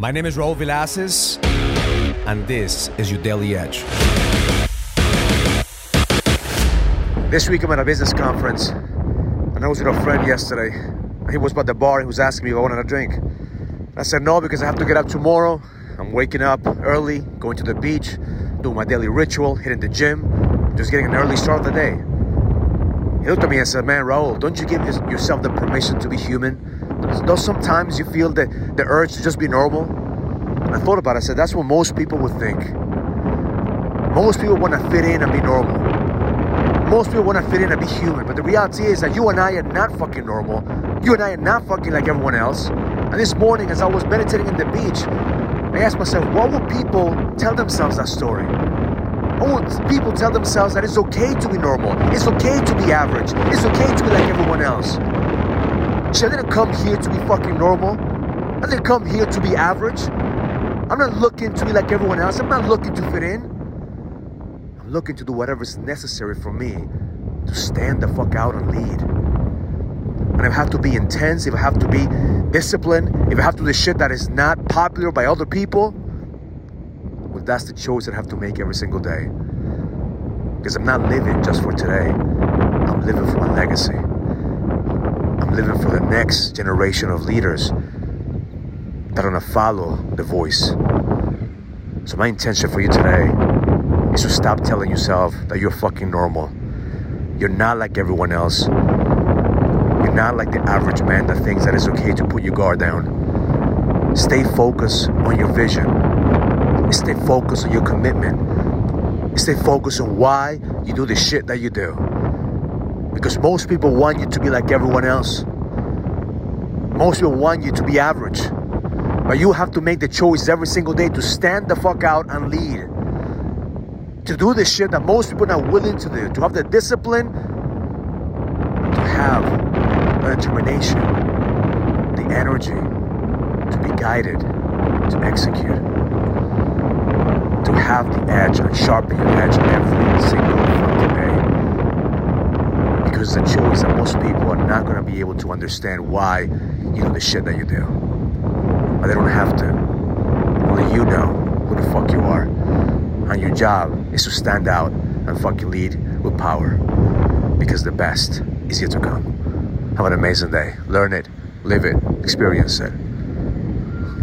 My name is Raul Villacis, and this is your Daily Edge. This week I'm at a business conference, and I was with a friend yesterday. He was by the bar. He was asking me if I wanted a drink. I said no because I have to get up tomorrow. I'm waking up early, going to the beach, doing my daily ritual, hitting the gym, just getting an early start of the day. He looked at me and said, "Man, Raul, don't you give yourself the permission to be human?" Though sometimes you feel the, the urge to just be normal. And I thought about it. I said, that's what most people would think. Most people want to fit in and be normal. Most people want to fit in and be human. But the reality is that you and I are not fucking normal. You and I are not fucking like everyone else. And this morning, as I was meditating in the beach, I asked myself, what would people tell themselves that story? Would people tell themselves that it's okay to be normal? It's okay to be average. It's okay to be like everyone else. I didn't come here to be fucking normal. I didn't come here to be average. I'm not looking to be like everyone else. I'm not looking to fit in. I'm looking to do whatever's necessary for me to stand the fuck out and lead. And if I have to be intense, if I have to be disciplined, if I have to do shit that is not popular by other people, well, that's the choice that I have to make every single day. Because I'm not living just for today, I'm living for my legacy. I'm living for the next generation of leaders that are gonna follow the voice. So my intention for you today is to stop telling yourself that you're fucking normal. You're not like everyone else. You're not like the average man that thinks that it's okay to put your guard down. Stay focused on your vision. Stay focused on your commitment. Stay focused on why you do the shit that you do. Because most people want you to be like everyone else. Most people want you to be average. But you have to make the choice every single day to stand the fuck out and lead. To do the shit that most people are not willing to do. To have the discipline, to have the determination, the energy to be guided, to execute. To have the edge and sharpen your edge every single fucking day because the choice that most people are not going to be able to understand why you do the shit that you do. But they don't have to. Only you know who the fuck you are. And your job is to stand out and fucking lead with power. Because the best is yet to come. Have an amazing day. Learn it, live it, experience it.